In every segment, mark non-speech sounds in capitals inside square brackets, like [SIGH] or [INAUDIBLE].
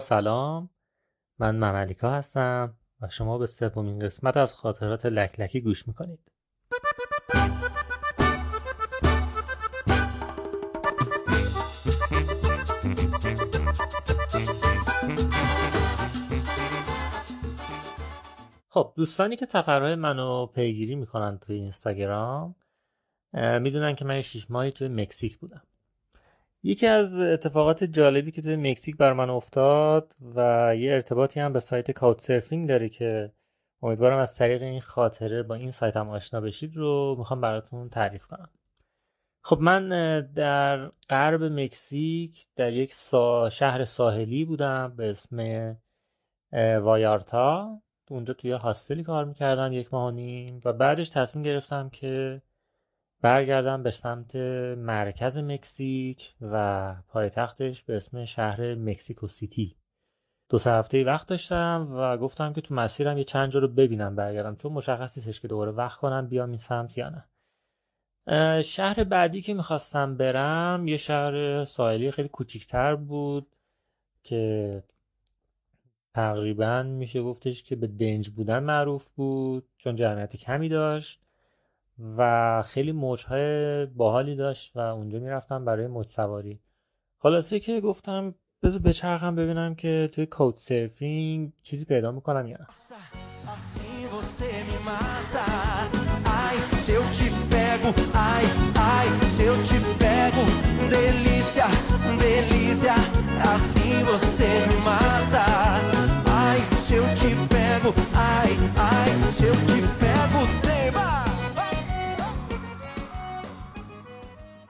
سلام. من مملیکا هستم و شما به سومین قسمت از خاطرات لکلکی گوش می‌کنید. خب دوستانی که سفرهای منو پیگیری می‌کنن توی اینستاگرام می‌دونن که من شیش ماهی توی مکزیک بودم. یکی از اتفاقات جالبی که توی مکزیک بر من افتاد و یه ارتباطی هم به سایت کاوت سرفینگ داره که امیدوارم از طریق این خاطره با این سایت هم آشنا بشید رو می‌خوام براتون تعریف کنم. خب من در غرب مکزیک در یک شهر ساحلی بودم به اسم وایارتا. اونجا توی هاستلی کار می‌کردم یک ماه و نیم و بعدش تصمیم گرفتم که برگردم به سمت مرکز مکزیک و پایتختش به اسم شهر مکسیکو سیتی. دو سه هفته وقت داشتم و گفتم که تو مسیرم یه چند جا رو ببینم برگردم چون مشخص نیستش که دوباره وقت کنم بیام این سمت یا نه. شهر بعدی که می‌خواستم برم یه شهر ساحلی خیلی کوچیکتر بود که تقریبا میشه گفتش که به دنج بودن معروف بود چون جمعیت کمی داشت. و خیلی موجهای باحالی داشت و اونجا می‌رفتم برای موج سواری. خلاصه که گفتم بذار بچرخم ببینم که توی کود سرفینگ چیزی پیدا می‌کنم یا نه.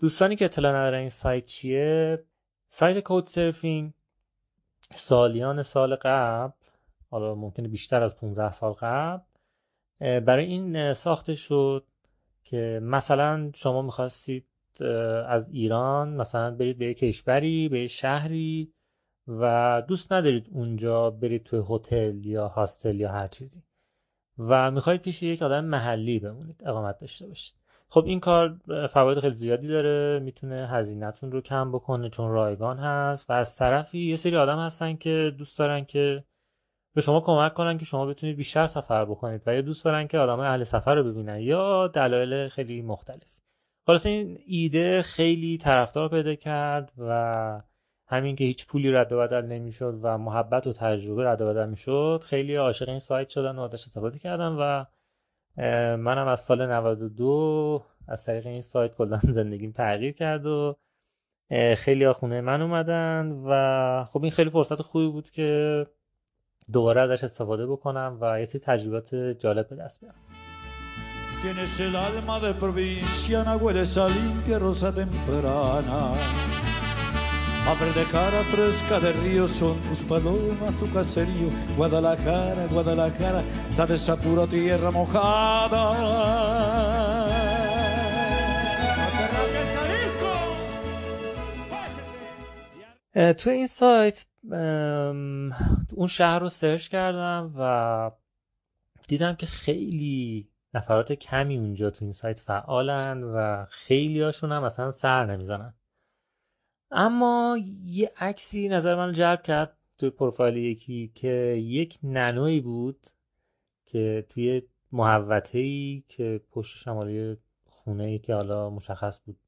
دوستانی که اطلاع ندارن این سایت چیه سایت کود سرفینگ سالیان سال قبل حالا ممکنه بیشتر از 15 سال قبل برای این ساخته شد که مثلا شما می‌خواستید از ایران مثلا برید به کشوری به شهری و دوست ندارید اونجا برید توی هتل یا هاستل یا هر چیزی و می‌خواید پیش یک آدم محلی بمونید اقامت داشته باشید. خب این کار فواید خیلی زیادی داره می‌تونه هزینهتون رو کم بکنه چون رایگان هست و از طرفی یه سری آدم هستن که دوست دارن که به شما کمک کنن که شما بتونید بیشتر سفر بکنید و یا دوست دارن که آدم اهل سفر رو ببینن یا دلایل خیلی مختلف. خلاص این ایده خیلی طرفدار پیدا کرد و همین که هیچ پولی رد و بدل نمی‌شد و محبت و تجربه رد و بدل می‌شد خیلی عاشق این سایت شدن و ازش استفاده کردم و منم از سال 92 از طریق این سایت کلا [LAUGHS] زندگیم تغییر کرد و خیلی خونه من اومدن و خب این خیلی فرصت خوبی بود که دوباره ازش استفاده بکنم و یه سری تجربات جالب به دست بیارم Tienes el alma de provinciana, hueles a limpia rosa temprana. Abre de cara fresca de río son tus palomas, tu caserío. Guadalajara, Guadalajara, sabes a pura tierra mojada. تو این سایت اون شهر رو سرچ کردم و دیدم که خیلی نفرات کمی اونجا تو این سایت فعالن و خیلی هاشون هم اصلا سر نمی‌زنن اما یه عکسی نظر من جلب کرد توی پروفایل یکی که یک ننوی بود که توی محوطه ای که پشت شمالی خونه ای که حالا مشخص بود.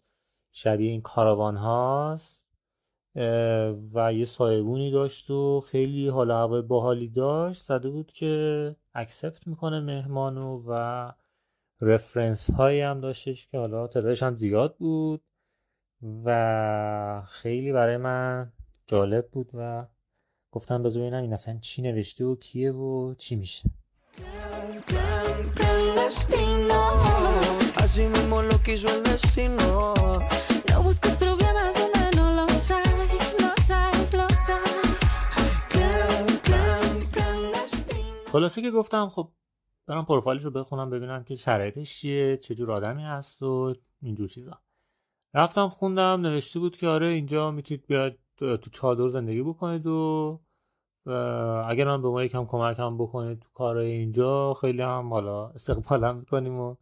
شبیه این کاروان هاست و یه سایبونی داشت و خیلی حالا هوای باحالی داشت. زده بود که اکسپت می‌کنه مهمانو و رفرنس هایی هم داشتش که حالا تعدادش هم زیاد بود. و خیلی برای من جالب بود و گفتم بذار ببینم این اصلا چی نوشته و کیه و چی میشه. خلاصه که گفتم خب برم پروفایلش رو بخونم ببینم که شرایطش چیه چجور آدمی هست و اینجور چیزا. رفتم خوندم نوشته بود که آره اینجا می‌تونید بیاد تو چادر زندگی بکنید و اگر من به ما یکم کمک هم بکنید تو کارهای اینجا خیلی هم حالا استقبالم می‌کنیم و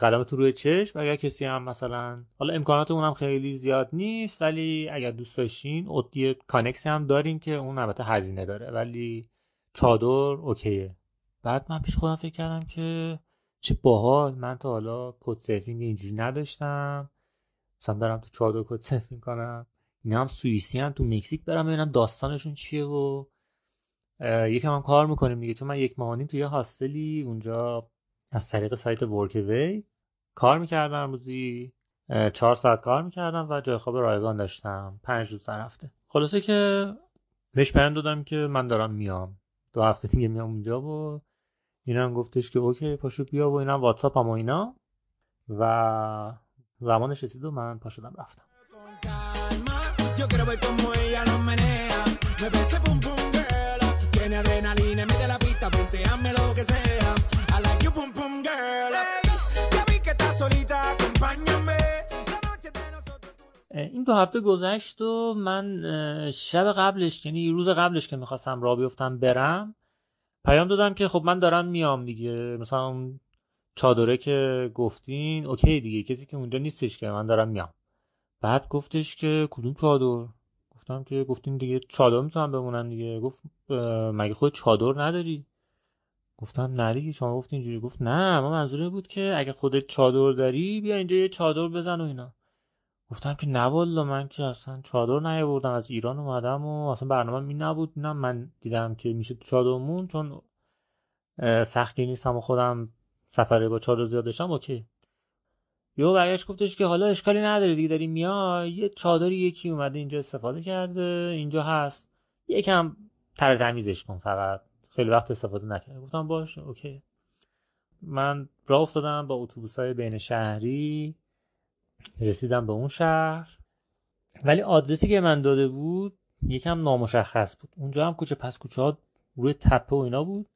تو روی چشم. اگر کسی هم مثلا حالا امکانات اونم خیلی زیاد نیست ولی اگر دوست داشتین یه کانکسی هم داریم که اون البته هزینه داره ولی چادر اوکیه. بعد من پیش خودم فکر کردم که چه باحال. من تا حالا کد سرفینگ اینجوری نداشتم. مثلا برم تو چادر کد سرفینگ کنم اینا هم سوئیسی هم تو مکزیک برم ببینم داستانشون چیه و یکم هم کار می‌کنیم دیگه چون من یک ماه توی هاستلی اونجا از طریق سایت ورکوی کار می‌کردم روزی چهار ساعت کار می‌کردم و جای خواب رایگان داشتم. پنج روز در هفته. خلاصه که بهش پیام دادم که من دارم میام. دو هفته دیگه میام اونجا و اینا هم گفتش که اوکی پاشو بیا و اینا واتساپ هم و اینا. و زمانش رسید و من پاشدم رفتم. این دو هفته گذشت و من شب قبلش یعنی روز قبلش که می‌خواستم را بیفتم برم پیام دادم که خب من دارم میام دیگه. مثلا چادره که گفتین اوکی دیگه کسی که اونجا نیستش که من دارم میام. بعد گفتش که کدوم چادر؟ گفتم که گفتین دیگه چادر می‌تونم بمونم دیگه. گفت مگه خود چادر نداری؟ گفتم نه دیگه شما گفت اینجوری. گفت نه ما منظوره بود که اگه خودت چادر داری بیا اینجا یه چادر بزن و اینا. گفتم که نه والا من که اصلا چادر نیاوردم. از ایران اومدم و اصلا برنامه می نبود. نه من دیدم که میشه چادرمون چون سختی نیستم و خودم سفره با چادر زیاد داشتم اوکی. یو برگشت گفتش که حالا اشکالی نداره دیگه داری میای. یه چادری یکی اومده اینجا استفاده کرده اینجا هست. یکم تر تمیزش کن فقط. خیلی وقت استفاده نکرد. گفتم باش اوکی. من راه افتادم با اتوبوس های بین شهری. رسیدم به اون شهر. ولی آدرسی که من داده بود یکم نامشخص بود. اونجا هم کوچه پس کوچه ها روی تپه و اینا بود.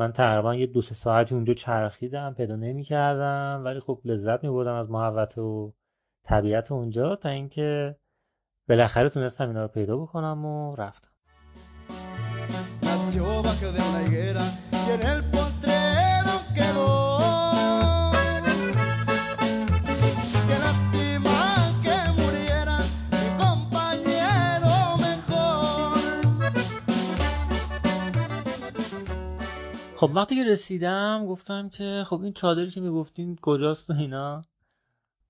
من تقریبا یه دو سه ساعتی اونجا چرخیدم پیدا نمی کردم ولی خب لذت می بردم از محوطه و طبیعت اونجا تا اینکه بالاخره تونستم اینا رو پیدا بکنم و رفتم. خب وقتی که رسیدم گفتم که خب این چادری که می‌گفتین کجاست و اینا؟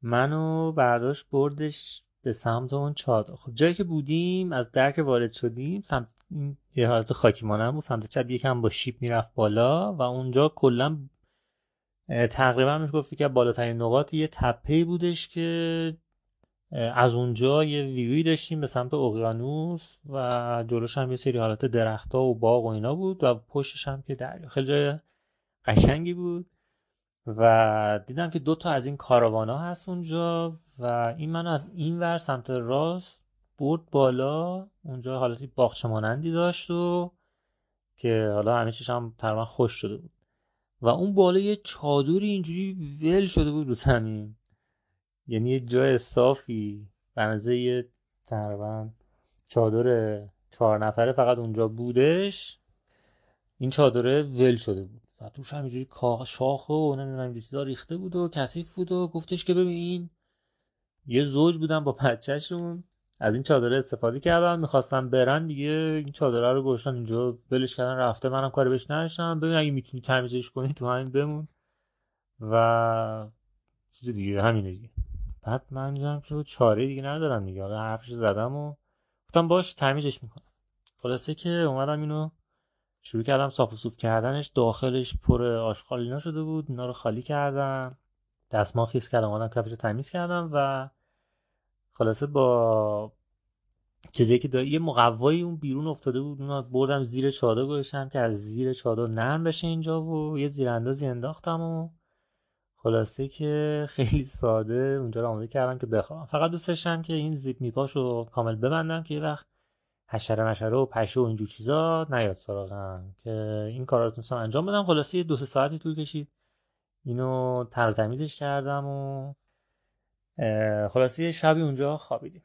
منو برداشت بردش به سمت اون چادر خب جایی که بودیم از درک وارد شدیم سمت این یه حالت خاکی مانم بود. سمت چپ یکم با شیپ می‌رفت بالا و اونجا کلا تقریبا میشه گفت که بالاترین نقاط یه تپه بودش که از اونجا یه ویوی داشتیم به سمت اقیانوس و جلوش هم یه سری حالت درختها و باغ و اینا بود و پشتش هم که دریا. خیلی جای قشنگی بود و دیدم که دو تا از این کاراوانا هست اونجا و این منو از این ور سمت راست برد بالا. اونجا حالتی باغچه مانندی داشت و که حالا همه چیش هم تقریبا خوش شده بود. و اون بالا یه چادری اینجوری ول شده بود رو زمین. یعنی یه جای صافی بنزه تقریبا چادر چهار نفره فقط اونجا بودش. این چادره ول شده بود. و توش همینجوری شاخه و نمی‌دونم چیزا ریخته بود و کثیف بود و گفتش که ببین یه زوج بودن با بچهشون. از این چادره استفاده کردن می‌خواستم برن دیگه. این چادره رو گوشتن اینجا ولش کردن رفته منم کاری بهش نداشتم ببین اگه می‌تونی تمیزش کنی تو همین بمون. و چیز دیگه همینه دیگه. بعد من دیدم که چاره دیگه ندارم دیگه. حالا حرفش زدم و گفتم باش تمیزش می‌کنم. خلاصه که اومدم اینو شروع کردم صاف و صوف کردنش. داخلش پر آشغال اینا شده بود. اینا رو خالی کردم. دستمال خیس کردم. اومدم کفش رو تمیز کردم و خلاصه با چیزی که دا... یه مقوایی اون بیرون افتاده بود اون بردم زیر چادر گذاشتم که از زیر چادر نرم بشه اینجا و یه زیراندازی انداختم و خلاصه که خیلی ساده اونجا رو آماده کردم که بخوام فقط دوست داشتم که این زیپ میپاش رو کامل ببندم که یه وقت حشره مشره و پشه و اینجور چیزا نیاد سراغم که این کارا رو تونستم انجام بدم. خلاصه یه دو سه ساعتی طول کشید. اینو تر تمیزش کردم و خلاصه یه شبی اونجا خوابیدیم.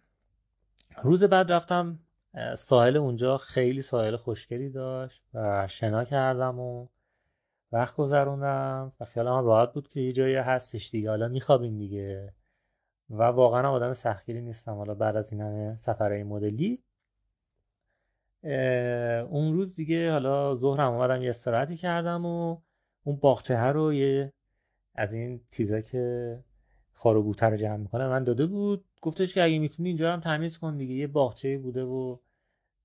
روز بعد رفتم ساحل اونجا خیلی ساحل خوشگلی داشت و شنا کردم و وقت گذروندم و خیالم راحت بود که یه جایی هستش دیگه. حالا میخوابیم دیگه. و واقعا آدم سختگیری نیستم. حالا بعد از این همه سفرهای مدلی. اون روز دیگه حالا ظهرم اومدم یه استراحتی کردم و اون باغچه رو یه از این چیزا که خار و رو جمع می‌کنه من داده بود. گفتش که اگه می‌تونی اینجا هم تمیز کن دیگه. یه باغچه بوده و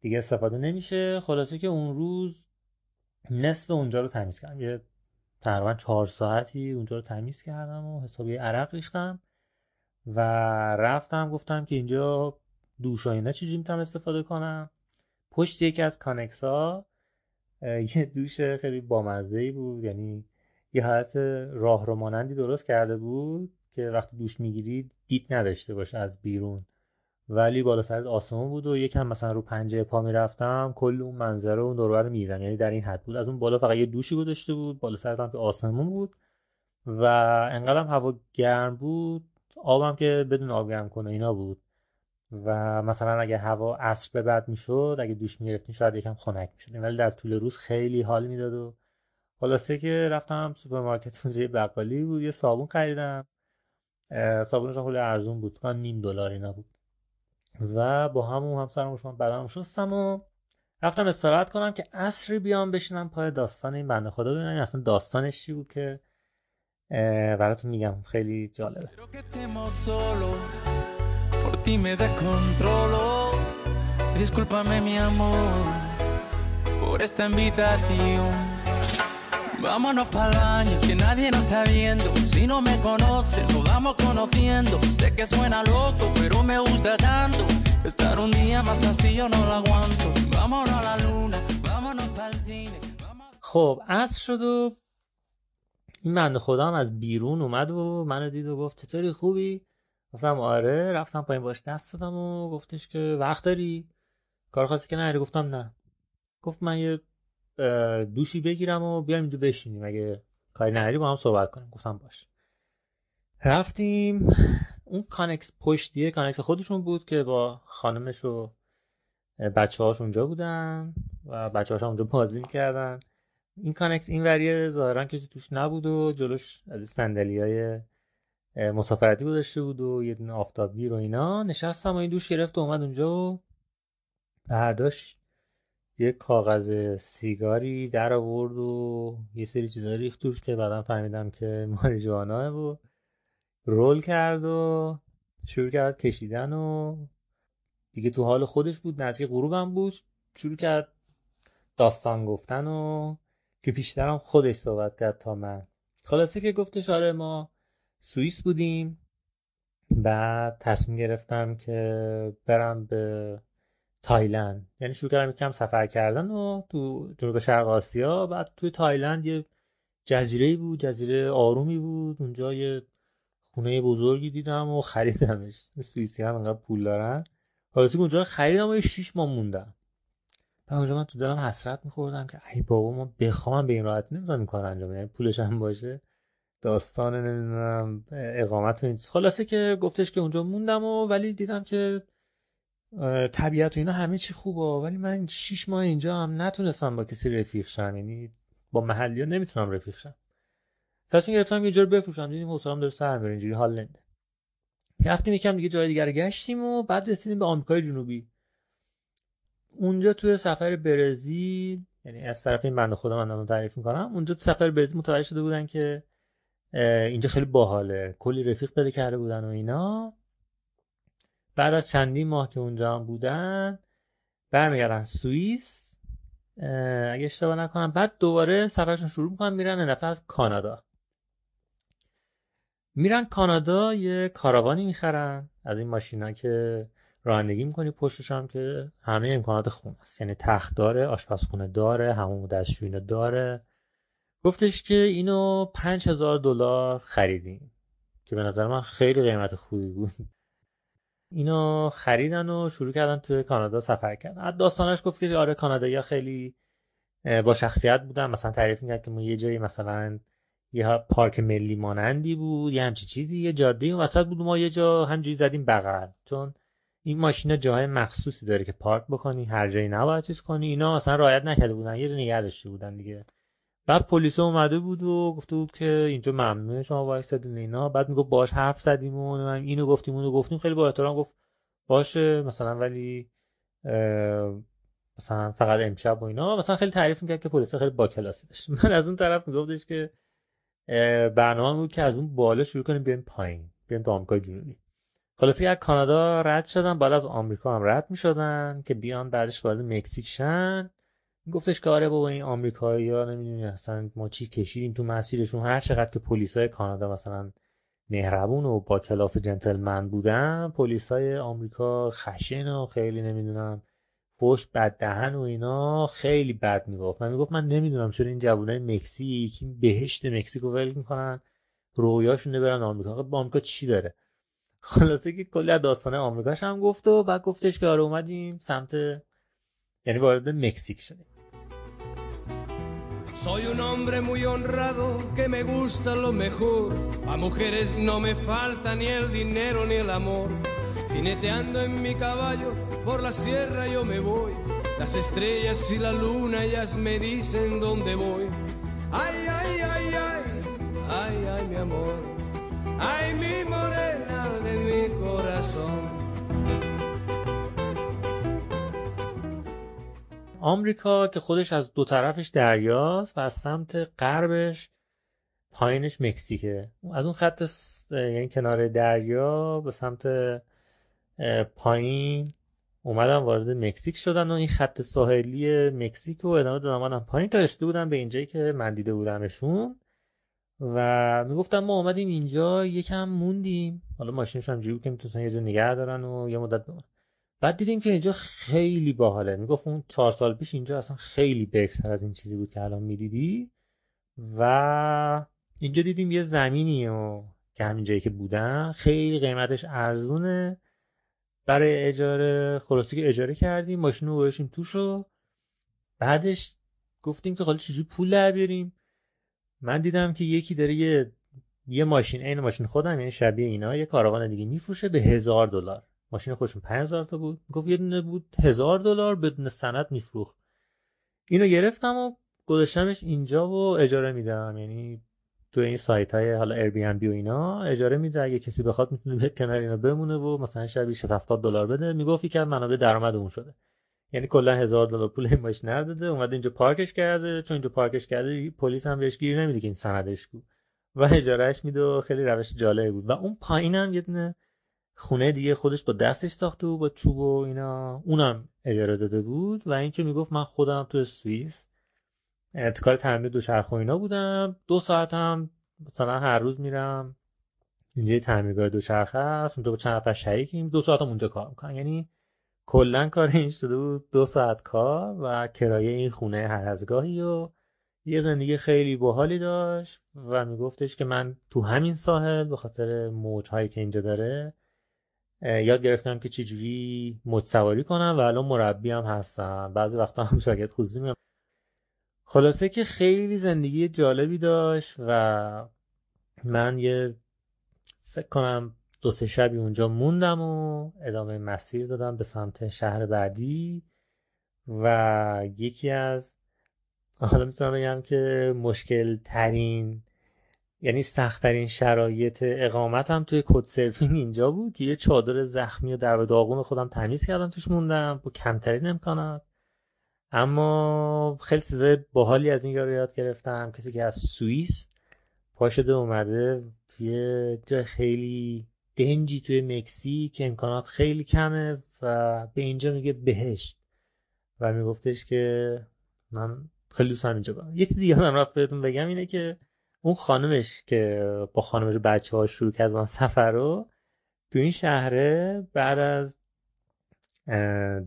دیگه استفاده نمیشه. خلاصه که اون روز نصف اونجا رو تمیز کردم. یه تقریبا چهار ساعتی اونجا رو تمیز کردم و حسابی عرق ریختم و رفتم گفتم که اینجا دوش و اینا چجوری می‌تونم استفاده کنم؟ پشت یکی از کانکس ها یه دوش خیلی بامزه بود یعنی یه حالت راه رو مانندی درست کرده بود که وقتی دوش می‌گیرید دید نداشته باشه از بیرون. ولی بالا سرت آسمون بود و یکم مثلا رو پنجه پا می‌رفتم کل اون منظره اون دوربر رو می‌دیدم. یعنی در این حد بود. از اون بالا فقط یه دوشی گذاشته بود بالا سرت هم که آسمون بود و انقدرم هوا گرم بود. آبم که بدون آب گرم کنه اینا بود. و مثلا اگه هوا عصر به بعد می‌شد اگه دوش می‌گرفتین شاید یکم خنک می‌شد. ولی در طول روز خیلی حال می‌داد و خلاصه که رفتم سوپرمارکت اونجا بقالی بود. یه صابون خریدم. صابونش خیلی ارزون بود. کان نیم دلار اینا بود. و با همون هم سرم هم بدنم شستم و رفتم استراحت کنم که عصری بیام بشینم پای داستان این بنده خدا ببینم اصلا داستانش چی بود که براتون میگم. خیلی جالبه. Vámonos para el baño, que nadie nos está viendo. Si no me conoces, nos vamos conociendo. Sé que suena loco, pero me gusta tanto. Estar un día más así yo no lo aguanto. Vámonos a la luna, vámonos para el cine. خب عصر شد و این بنده خدام از بیرون اومد و منو دید و گفت چطوری خوبی گفتم آره رفتم پایین باش دست دادم و گفتش که وقت داری کار خاصی که نری گفتم نه گفت من یه دوشی بگیرم و بیایم اینجا بشینیم. اگه کاری نداری با هم صحبت کنیم. گفتم باش. رفتیم. اون کانکس پشتیه کانکس خودشون بود که با خانمش و بچه هاش اونجا بودن و بچه هاش اونجا بازی می‌کردن. این کانکس این وریه ظاهرا که توش نبود و جلوش از سندلی های مسافرتی گذاشته بود و یه دونه آفتابی رو اینا. نشستم و این دوش گرفت و اومد اونجا و برداشت. یه کاغذ سیگاری در آورد و یه سری چیزا ریخت توش که بعدا فهمیدم که ماریجوانا و رول کرد و شروع کرد کشیدن و دیگه تو حال خودش بود نزدیک غروبم بود شروع کرد داستان گفتن و که پیشترم خودش صحبت کرد تا من. خلاصه که گفتش آره ما سوئیس بودیم بعد تصمیم گرفتم که برم به تایلند. یعنی شروع کردم یکم سفر کردن و تو جنوب شرق آسیا. بعد توی تایلند یه جزیره بود جزیره آرومی بود. اونجا یه خونه بزرگی دیدم و خریدمش. سوئیسی هم انقدر پول دارن. حالا اونجا خریدم و یه شیش ماه موندم. و اونجا من تو دلم حسرت میخوردم که ای بابا ما بخوام به این راحتی نمی‌تونم این کار انجام یعنی پولش هم باشه. داستان نمی‌دونم اقامت و این خلاصه که گفتش که اونجا موندم و ولی دیدم که طبیعت و اینا همه چی خوبه ولی من شیش ماه اینجا هم نتونستم با کسی رفیق شم. یعنی با محلی ها نمی‌تونم رفیق شم. تصمیم گرفتم یه جور بفروشم. دیدیم حسرام داره سر میره اینجوری حال نمیده. رفتیم یکم دیگه جای دیگر گشتیم و بعد رسیدیم به آمریکای جنوبی. اونجا توی سفر برزیل یعنی از طرف این بنده خدا من تعریف می‌کنم اونجا تو سفر برزیل متوجه شده بودن که اینجا خیلی باحاله. کلی رفیق پیدا کرده بودن و اینا. بعد از چندین ماه که اونجا هم بودن برمیگردن سوئیس اگه اشتباه نکنم بعد دوباره سفرشون شروع می‌کنن میرن دفعه از کانادا. میرن کانادا یه کاروانی می‌خرن از این ماشینا که رانندگی می‌کنی پشتش هم که همه امکانات خونه است. یعنی تخت داره آشپزخونه داره همون دستشویی داره. گفتش که اینو پنج هزار دلار خریدیم که به نظر من خیلی قیمت خوبی بود. اینو خریدن و شروع کردن توی کانادا سفر کردن. داستانش گفتی آره کانادایی خیلی با شخصیت بودن. مثلا تعریف می‌کرد که ما یه جایی مثلا یه پارک ملی مانندی بود یه همچی چیزی یه جاده اون وسط بود. ما یه جا همجوری زدیم بغل. چون این ماشینا جاهای مخصوصی داره که پارک بکنی هر جایی نباید چیز کنی. اینا اصلا رعایت نکرده بودن یه نگه داشته بودن دیگه. بعد پلیس اومده بود و گفته بود که اینجا ممنوعه شما وایسادین اینا. بعد می‌گفت باش حرف زدیم و اینو گفتیم اونو گفتیم. خیلی با احترام گفت باشه مثلا ولی مثلا فقط امشب و اینا. مثلا خیلی تعریف می‌کرد که پلیس خیلی با کلاسی داشت. [LAUGHS] من از اون طرف میگفتش که برنامه بود که از اون بالا شروع کنیم بیایم پایین بیایم به آمریکای جنوبی. خلاصی از کانادا رد شدن بالا از آمریکا هم رد می‌شدن که بیان بعدش وارد مکزیک شن گفتش که آره بابا این آمریکایی ها نمی‌دونی اصلا ما چی کشیدیم تو مسیرشون. هر چقدر که پلیسای کانادا مثلا مهربون و با کلاس جنتلمن بودن پلیسای آمریکا خشن و خیلی نمی‌دونم پشت بد دهن و اینا خیلی بد می‌گفت. من می‌گفت من نمی‌دونم چرا این جوانای مکزیک این بهشت مکزیک رو ول می‌کنن رویاشون برن آمریکا. با آمریکا چی داره؟ خلاصه که کلی داستان آمریکاش هم گفت و بعد گفتش که آره اومدیم سمت یعنی وارد مکزیک شدیم. Soy un hombre muy honrado que me gusta lo mejor. A mujeres no me falta ni el dinero ni el amor. Jineteando en mi caballo por la sierra yo me voy. Las estrellas y la luna ellas me dicen dónde voy. Ay, ay, ay, ay, آمریکا که خودش از دو طرفش دریاست و از سمت غربش پایینش مکزیکه. از اون خط یعنی کنار دریا به سمت پایین اومدن وارد مکزیک شدن و این خط ساحلی مکزیک رو ادامه دادن. پایین. تا رسیده بودن به اینجایی که من دیده بودمشون. و می‌گفتم ما اومدیم اینجا یکم موندیم. حالا ماشینش هم جوری که می‌تونن یه جا نگه دارن و یه مدت بمون بعد دیدیم که اینجا خیلی باحاله. می‌گفت اون چهار سال پیش اینجا اصلا خیلی بهتر از این چیزی بود که الان می‌دیدی. و اینجا دیدیم یه زمینی و که همین جایی که بودن. خیلی قیمتش ارزونه. برای اجاره خلاصی که اجاره کردیم ماشین رو باشیم توش رو بعدش گفتیم که حالا چجوری پول در بیاریم. من دیدم که یکی داره یه یه ماشین عین ماشین خودم یعنی شبیه اینا یه کاروان دیگه میفروشه به هزار دلار. ماشین خودشون 5000 تا بود. گفت یه دونه بود هزار دلار بدون سند میفروخت. اینو گرفتم و گذاشتمش اینجا و اجاره میدم. یعنی تو این سایت های حالا Airbnb و اینا اجاره میده. اگه کسی بخواد می‌تونه به کنار اینا بمونه و مثلا شبی 60 70 دلار بده. می‌گفت که منابع درآمد اون شده. یعنی کلا هزار دلار پول این ماشین نداده. اومده اینجا پارکش کرده. چون اینجا پارکش کرده پلیس هم بهش گیر نمیده که این سندش کو. و اجارهش میده و خیلی روش جالبی بود. و اون پایینم یه دونه خونه دیگه خودش با دستش ساخته بود با چوب و اینا. اونم اجاره داده بود و اینکه می‌گفت من خودم تو سوئیس کار تعمیر دوچرخه اینا بودم. دو ساعتم مثلا هر روز میرم. اینجا تعمیرگاه دوچرخه است اونجا با چند نفر شریکیم دو ساعتم اونجا کار می‌کنم. یعنی کلا کار این شده بود. دو ساعت کار و کرایه این خونه هر از گاهی و یه زندگی خیلی باحالی داشت و میگفتش که من تو همین ساحل به خاطر موجهایی که اینجا داره یاد گرفتم که چجوری موج سواری کنم و الان مربی هم هستم. بعضی وقتا هم [LAUGHS] شاگرد خصوصی میام خلاصه که خیلی زندگی جالبی داشت و من یه فکر کنم دو سه شبی اونجا موندم و ادامه مسیر دادم به سمت شهر بعدی و یکی از حالا می‌تونم بگم که مشکل ترین یعنی سختترین شرایط اقامتم توی کد سرفینگ اینجا بود که یه چادر زخمی و در داغون خودم تمیز کردم توش موندم با کمترین امکانات. اما خیلی چیزای باحالی از این یارو یاد گرفتم. کسی که از سوئیس پاشده اومده توی جای خیلی دنجی توی مکزیک امکانات خیلی کمه و به اینجا میگه بهشت و میگفتش که من خیلی دوست هم اینجا برم. یه چیزی یادم رفت بهتون بگم اینه که اون خانمش که با خانمش بچه ها شروع کرد با سفر رو تو این شهره بعد از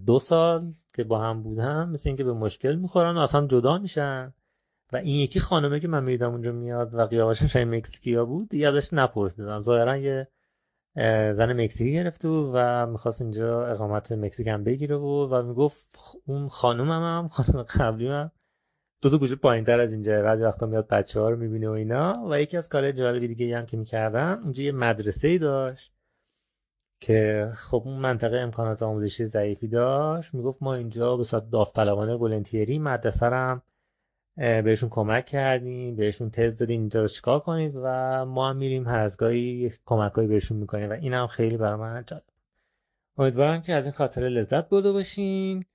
دو سال که با هم بودم مثل اینکه به مشکل می‌خورن و اصلا جدا میشن. و این یکی خانمه که من میدم اونجا میاد و قیافش شاید [LAUGHS] مکزیکیا بود دیگه ازش نپرسیدم. ظاهرا یه زن مکزیکی گرفته بود و می‌خواست اینجا اقامت مکزیک هم بگیره بود و می‌گفت اون خانوم هم, خانم قبلی هم دو دو گوشه پایین تر از اینجا. بعضی وقتا میاد بچه ها رو می‌بینه و اینا. و یکی از کارهای جالبی دیگه هم که می‌کردن اونجا یه مدرسه ای داشت که خب اون منطقه امکانات آموزشی ضعیفی داشت. می‌گفت ما اینجا به صورت داوطلبانه ولنتیری مدرسه هم بهشون کمک کردیم بهشون تز دادیم اینجا رو چیکار کنید و ما هم میریم هر از گاهی کمکایی بهشون می‌کنیم. و این خیلی برای من جالب. امیدوارم که از این خاطره لذت برده باشین.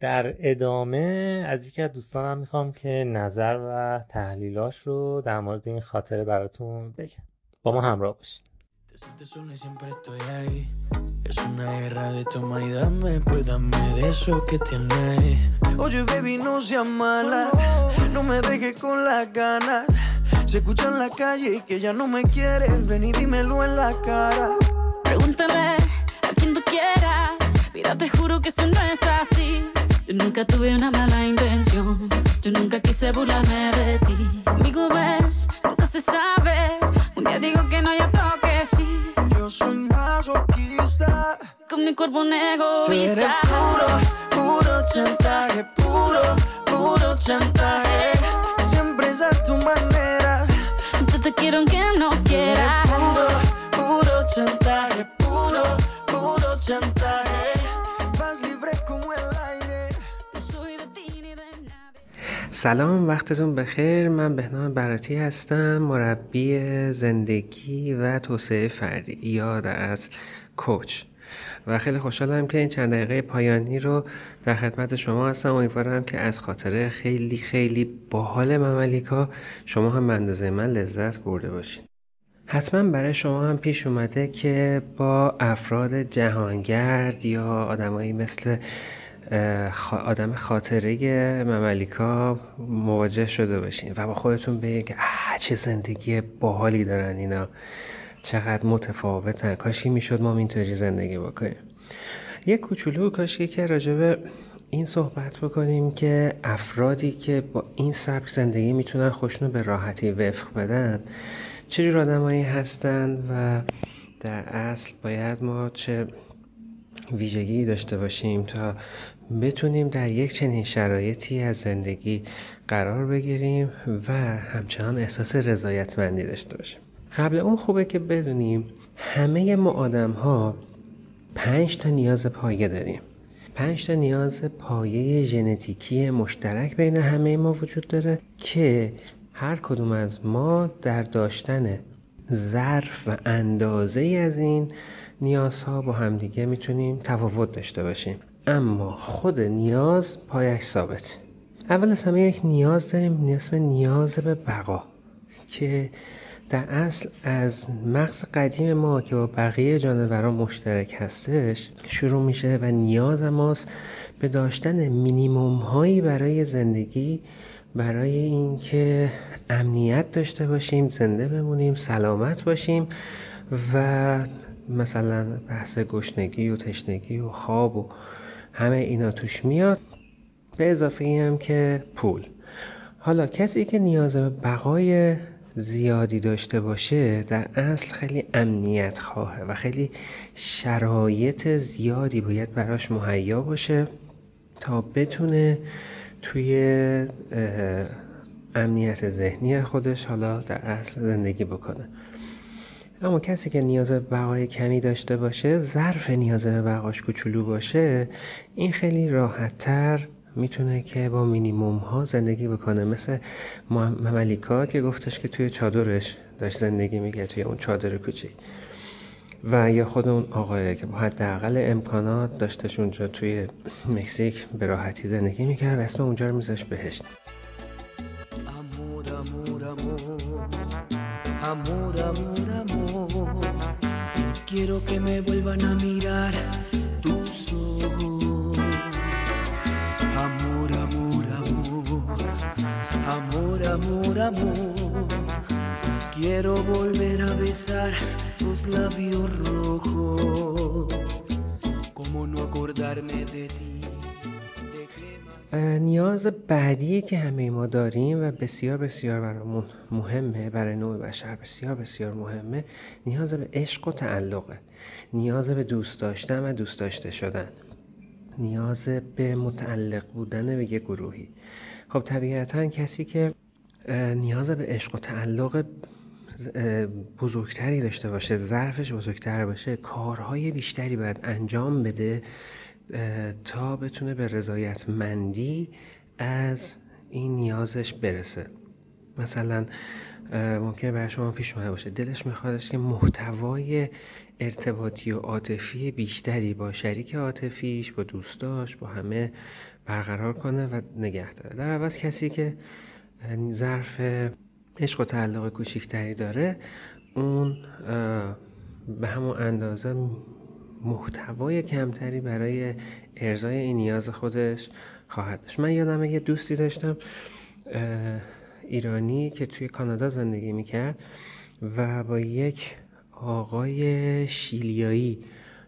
در ادامه از یکی از دوستانم میخوام که نظر و تحلیلاش رو در مورد این خاطره براتون بگم با ما همراه باشین sientes sola y siempre estoy ahí. Es una guerra de toma y dame, pues dame de eso que tienes. Oye, baby, no seas mala, no me dejes con las ganas. Se escucha en la calle y que ya no me quieres, ven y dímelo en la cara. Pregúntale a quien tú quieras, mira, te juro que eso no es así. Yo nunca tuve una mala intención, yo nunca quise burlarme de ti. Amigo, ves, nunca se sabe, un día digo que no, ya toque yo soy masoquista. Con mi cuerpo un egoísta. puro, puro chantaje. Puro, puro chantaje. Siempre es a tu manera. Yo te quiero aunque no quieras. Puro, puro chantaje. Puro, puro chantaje. سلام وقتتون بخیر. من بهنام براتی هستم مربی زندگی و توسعه فردی یا در اصل کوچ. و خیلی خوشحالم که این چند دقیقه پایانی رو در خدمت شما هستم. امیدوارم که از خاطره خیلی خیلی باحال مملیکا شما هم اندازه من لذت برده باشین. حتما برای شما هم پیش اومده که با افراد جهانگرد یا آدمایی مثل آدم خاطره مملیکا مواجه شده باشین و با خودتون بگید که چه زندگی باحالی دارن اینا. چقدر متفاوتن. کاشی می‌شد ما اینطوری زندگی بکنیم. یک کوچولو کاشی که راجبه این صحبت بکنیم که افرادی که با این سبک زندگی می‌تونن خوشنو به راحتی وفق بدن چجور آدمایی هستن و در اصل باید ما چه ویژگی داشته باشیم تا بتونیم در یک چنین شرایطی از زندگی قرار بگیریم و همچنان احساس رضایتمندی داشته باشیم. قبل اون خوبه که بدونیم همه ما آدم ها پنج تا نیاز پایه داریم. پنج تا نیاز پایه ژنتیکی مشترک بین همه ما وجود داره که هر کدوم از ما در داشتن ظرف و اندازه از این نیازها با همدیگه می‌تونیم تفاوت داشته باشیم. اما خود نیاز پایش ثابت. اول از همه یک نیاز داریم اسم نیاز به بقا که در اصل از مغز قدیم ما که با بقیه جانوران مشترک هستش شروع میشه و نیاز ماست به داشتن مینیموم هایی برای زندگی برای اینکه امنیت داشته باشیم زنده بمونیم سلامت باشیم و مثلا بحث گشنگی و تشنگی و خواب و همه اینا توش میاد به اضافه ای هم که پول. حالا کسی که نیاز به بقای زیادی داشته باشه در اصل خیلی امنیت خواهه و خیلی شرایط زیادی باید براش مهیا باشه تا بتونه توی امنیت ذهنی خودش حالا در اصل زندگی بکنه. اما کسی که نیاز به بقای کمی داشته باشه ظرف نیاز به بقاش کوچولو باشه این خیلی راحتتر می‌تونه که با مینیموم ها زندگی بکنه. مثل مملیکا که گفتش که توی چادرش داشت زندگی میگه توی اون چادر کوچیک. و یا خود اون آقایه که با حداقل امکانات داشتش اونجا توی مکزیک به راحتی زندگی می‌کرد اسم اونجا رو میذاش بهشت. Amor, amor, amor. Quiero que me vuelvan a mirar tus ojos. Amor, amor, amor. Amor, amor, amor. Quiero volver a besar tus labios rojos. ¿Cómo no acordarme de ti? نیاز بعدی که همه ما داریم و بسیار بسیار برامون مهمه برای نوع بشر بسیار بسیار مهمه. نیاز به عشق و تعلقه. نیاز به دوست داشتن و دوست داشته شدن. نیاز به متعلق بودن به یک گروهی. خب طبیعتا کسی که نیاز به عشق و تعلق بزرگتری داشته باشه ظرفش بزرگتر باشه کارهای بیشتری باید انجام بده تا بتونه به رضایتمندی از این نیازش برسه. مثلا ممکنه برای شما پیش اومده باشه. دلش میخوادش که محتوای ارتباطی و عاطفی بیشتری با شریک عاطفیش با دوستاش با همه برقرار کنه و نگه داره. در عوض کسی که ظرف عشق و تعلق کوچیکتری داره اون به همون اندازه محتوای کمتری برای ارزای این نیاز خودش خواهد داشت. من یادمه یه دوستی داشتم ایرانی که توی کانادا زندگی می‌کرد و با یک آقای شیلیایی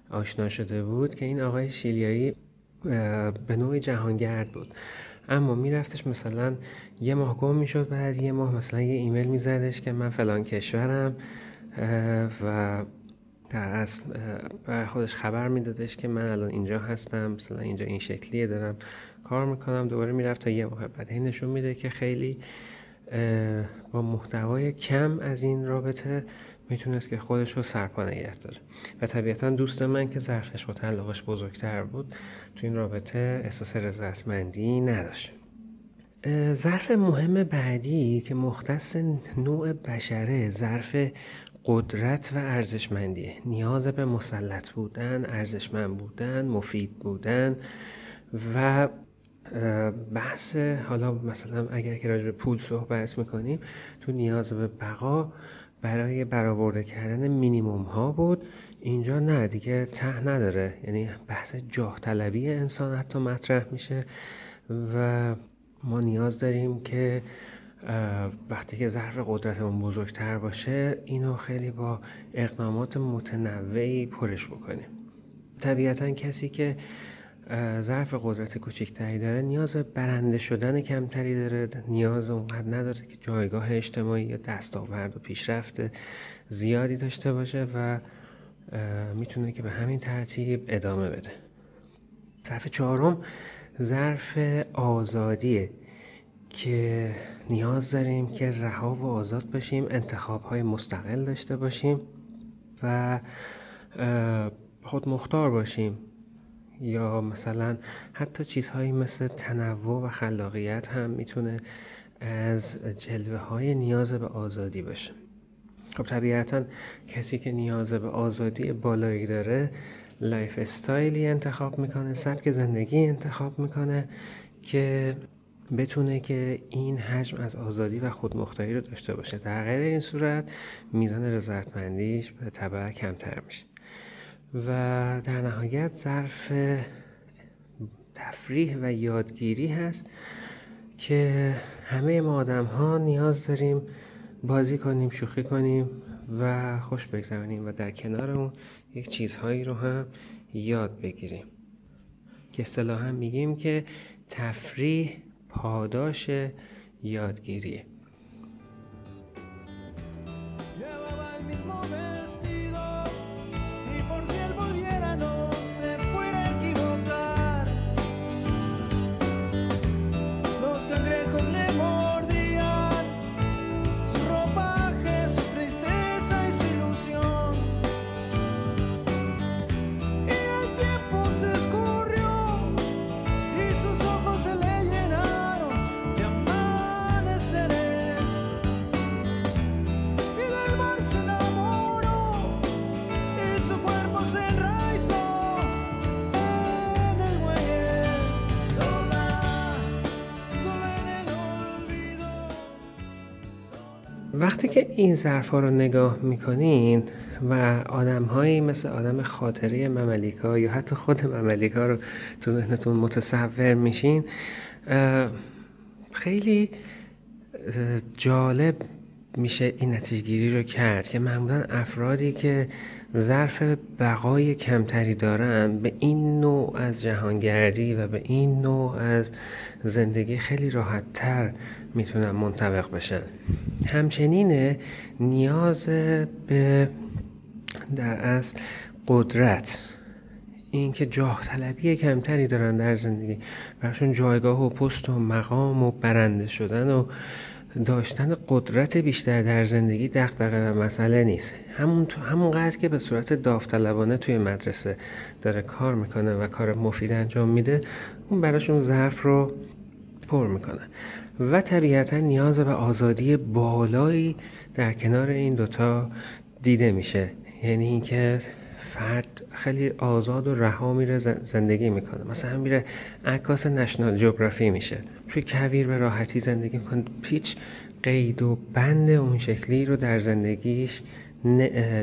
آشنا شده بود که این آقای شیلیایی به نوع جهانگرد بود. اما میرفتش مثلا یه ماه گم می‌شد بعد یه ماه مثلا یه ایمیل میزدش که من فلان کشورم و در اصل بر خودش خبر میدادش که من الان اینجا هستم مثلا اینجا این شکلیه دارم کار می‌کنم دوباره می‌رفت تا یه بعد این نشون میده که خیلی با محتوای کم از این رابطه می‌تونست که خودش رو سرپا نگه داره. و طبیعتا دوست من که ظرفش و تعلقش بزرگتر بود تو این رابطه احساس رضایتمندی نداشت. ظرف مهم بعدی که مختص نوع بشره ظرف قدرت و ارزشمندیه. نیاز به مسلط بودن ارزشمند بودن مفید بودن و بحث حالا مثلا اگر که راجع به پول صحبت می‌کنیم تو نیاز به بقا برای برآورده کردن مینیموم ها بود. اینجا نه دیگه ته نداره. یعنی بحث جاه طلبی انسان حتی مطرح میشه و ما نیاز داریم که وقتی که ظرف قدرتمون بزرگتر باشه اینو خیلی با اقدامات متنوعی پرش بکنیم. طبیعتا کسی که ظرف قدرت کوچکتری داره نیاز برنده شدن کمتری داره نیاز اونقدر نداره که جایگاه اجتماعی یا دستاورد و پیشرفت زیادی داشته باشه و می‌تونه که به همین ترتیب ادامه بده. ظرف چهارم ظرف آزادیه که نیاز داریم که رها و آزاد باشیم انتخاب های مستقل داشته باشیم و خود مختار باشیم. یا مثلا حتی چیزهایی مثل تنوع و خلاقیت هم می‌تونه از جلوه های نیاز به آزادی باشه. خب طبیعتا کسی که نیاز به آزادی بالایی داره lifestyle ی انتخاب می‌کنه سبک زندگی انتخاب می‌کنه که بتونه که این حجم از آزادی و خودمختاری رو داشته باشه. در غیر این صورت میزان رضایتمندیش به طبع کمتر میشه. و در نهایت ظرف تفریح و یادگیری هست که همه ما آدم ها نیاز داریم بازی کنیم شوخی کنیم و خوش بگذرانیم و در کنار اون یک چیزهایی رو هم یاد بگیریم. که اصطلاحا میگیم که تفریح پاداش یادگیریه. وقتی که این ظرف ها رو نگاه می‌کنین و آدم هایی مثل آدم خاطری مملیکا یا حتی خود مملیکا رو تو ذهنتون متصور میشین خیلی جالب میشه این نتیجگیری رو کرد که معمولا افرادی که ظرف بقای کمتری دارن به این نوع از جهانگردی و به این نوع از زندگی خیلی راحت تر می‌تونن منطبق بشن همچنین نیاز به در اصل قدرت اینکه جاه طلبی کمتری دارن در زندگی. براشون جایگاه و پست و مقام و برنده شدن و داشتن قدرت بیشتر در زندگی دغدغه و مسئله نیست. همون تو همونقدر که به صورت داوطلبانه توی مدرسه داره کار می‌کنه و کار مفید انجام میده اون براشون ظرف رو پر می‌کنه. و طبیعتا نیاز به آزادی بالایی در کنار این دوتا دیده میشه. یعنی اینکه فرد خیلی آزاد و رها میره زندگی می‌کنه. مثلا میره عکاس نشنال جغرافی میشه. توی کویر به راحتی زندگی می‌کنه. پیچ قید و بند اون شکلی رو در زندگیش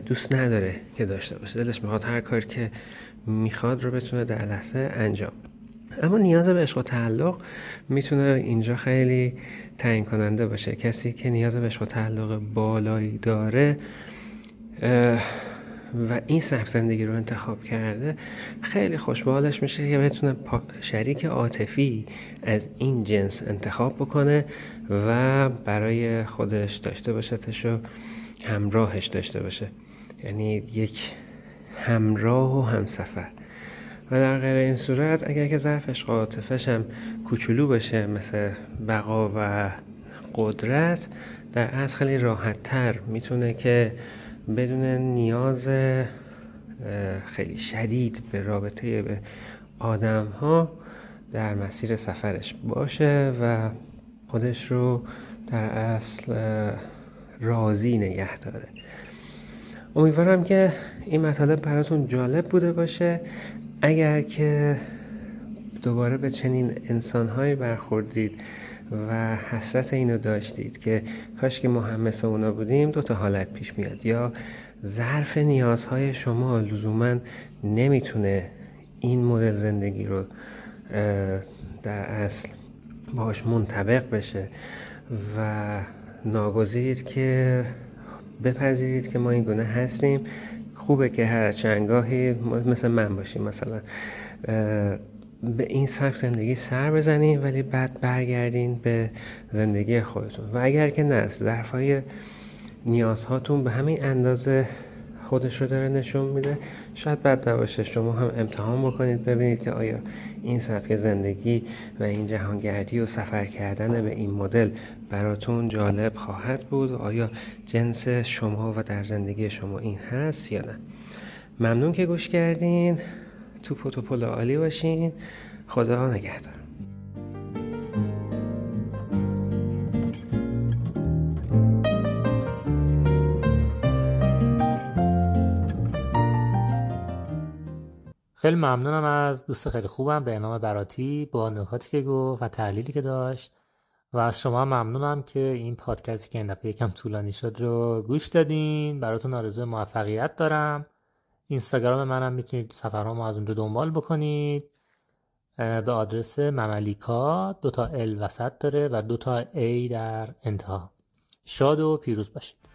دوست نداره که داشته باشه. دلش می‌خواد هر کار که می‌خواد رو بتونه در لحظه انجام اما نیاز به عشق و تعلق می‌تونه اینجا خیلی تعیین کننده باشه. کسی که نیاز به عشق و تعلق بالایی داره و این سبک زندگی رو انتخاب کرده خیلی خوشبالش میشه که بتونه شریک عاطفی از این جنس انتخاب بکنه و برای خودش داشته باشتش و همراهش داشته باشه. یعنی یک همراه و همسفر. و در غیر این صورت اگر که ظرف عشق هم کوچولو بشه مثل بقا و قدرت در اصل خیلی راحت تر می‌تونه که بدون نیاز خیلی شدید به رابطه به آدم ها در مسیر سفرش باشه و خودش رو در اصل راضی نگه داره. امیدوارم که این مطالب براتون جالب بوده باشه. اگر که دوباره به چنین انسانهایی برخوردید و حسرت اینو داشتید که کاش که ما هم مثل اونا بودیم دو تا حالت پیش میاد. یا ظرف نیازهای شما لزوما نمی‌تونه این مدل زندگی رو در اصل باش منطبق بشه و ناگزیرید که بپذیرید که ما این گونه هستیم. خوبه که هر چندگاهی مثل من باشیم مثلا به این سبک زندگی سر بزنین ولی بعد برگردین به زندگی خودتون. و اگر که نه ظرفای نیازهاتون به همین اندازه خودش رو داره نشون میده. شاید بد نباشه شما هم امتحان بکنید ببینید که آیا این سبک زندگی و این جهانگردی و سفر کردن به این مدل براتون جالب خواهد بود؟ آیا جنس شما و در زندگی شما این هست یا نه؟ ممنون که گوش کردین. تو پوتوپول عالی باشین. خدا نگهدار. خیلی ممنونم از دوست خیلی خوبم به نام براتی با نکاتی که گفت و تحلیلی که داشت. و از شما ممنونم که این پادکستی که این دفعه یکم طولانی شد رو گوش دادین. براتون آرزو موفقیت دارم. اینستاگرام منم می‌تونید سفرهامو از اونجا دنبال بکنید. به آدرس مملیکا دوتا ال وسط داره و دوتا ای در انتها. شاد و پیروز باشید.